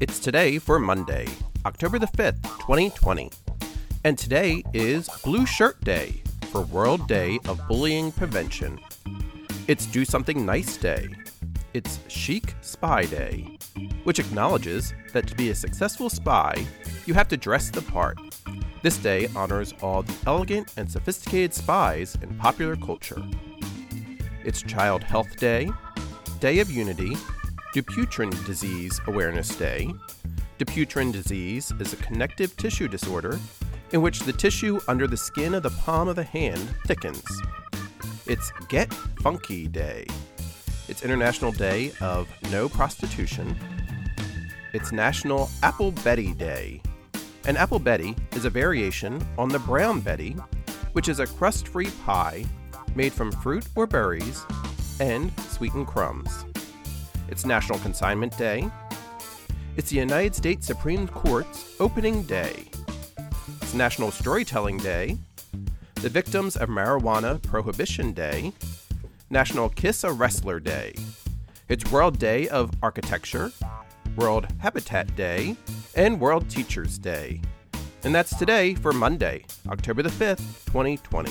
It's today for Monday, October the 5th, 2020. And today is Blue Shirt Day for World Day of Bullying Prevention. It's Do Something Nice Day. It's Chic Spy Day, which acknowledges that to be a successful spy, you have to dress the part. This day honors all the elegant and sophisticated spies in popular culture. It's Child Health Day, Day of Unity, Dupuytren Disease Awareness Day. Dupuytren disease is a connective tissue disorder in which the tissue under the skin of the palm of the hand thickens. It's Get Funky Day. It's International Day of No Prostitution. It's National Apple Betty Day. And Apple Betty is a variation on the Brown Betty, which is a crust free pie made from fruit or berries and sweetened crumbs. It's National Consignment Day. It's the United States Supreme Court's opening day. It's National Storytelling Day. The Victims of Marijuana Prohibition Day. National Kiss a Wrestler Day. It's World Day of Architecture, World Habitat Day, and World Teachers Day. And that's today for Monday, October the 5th, 2020.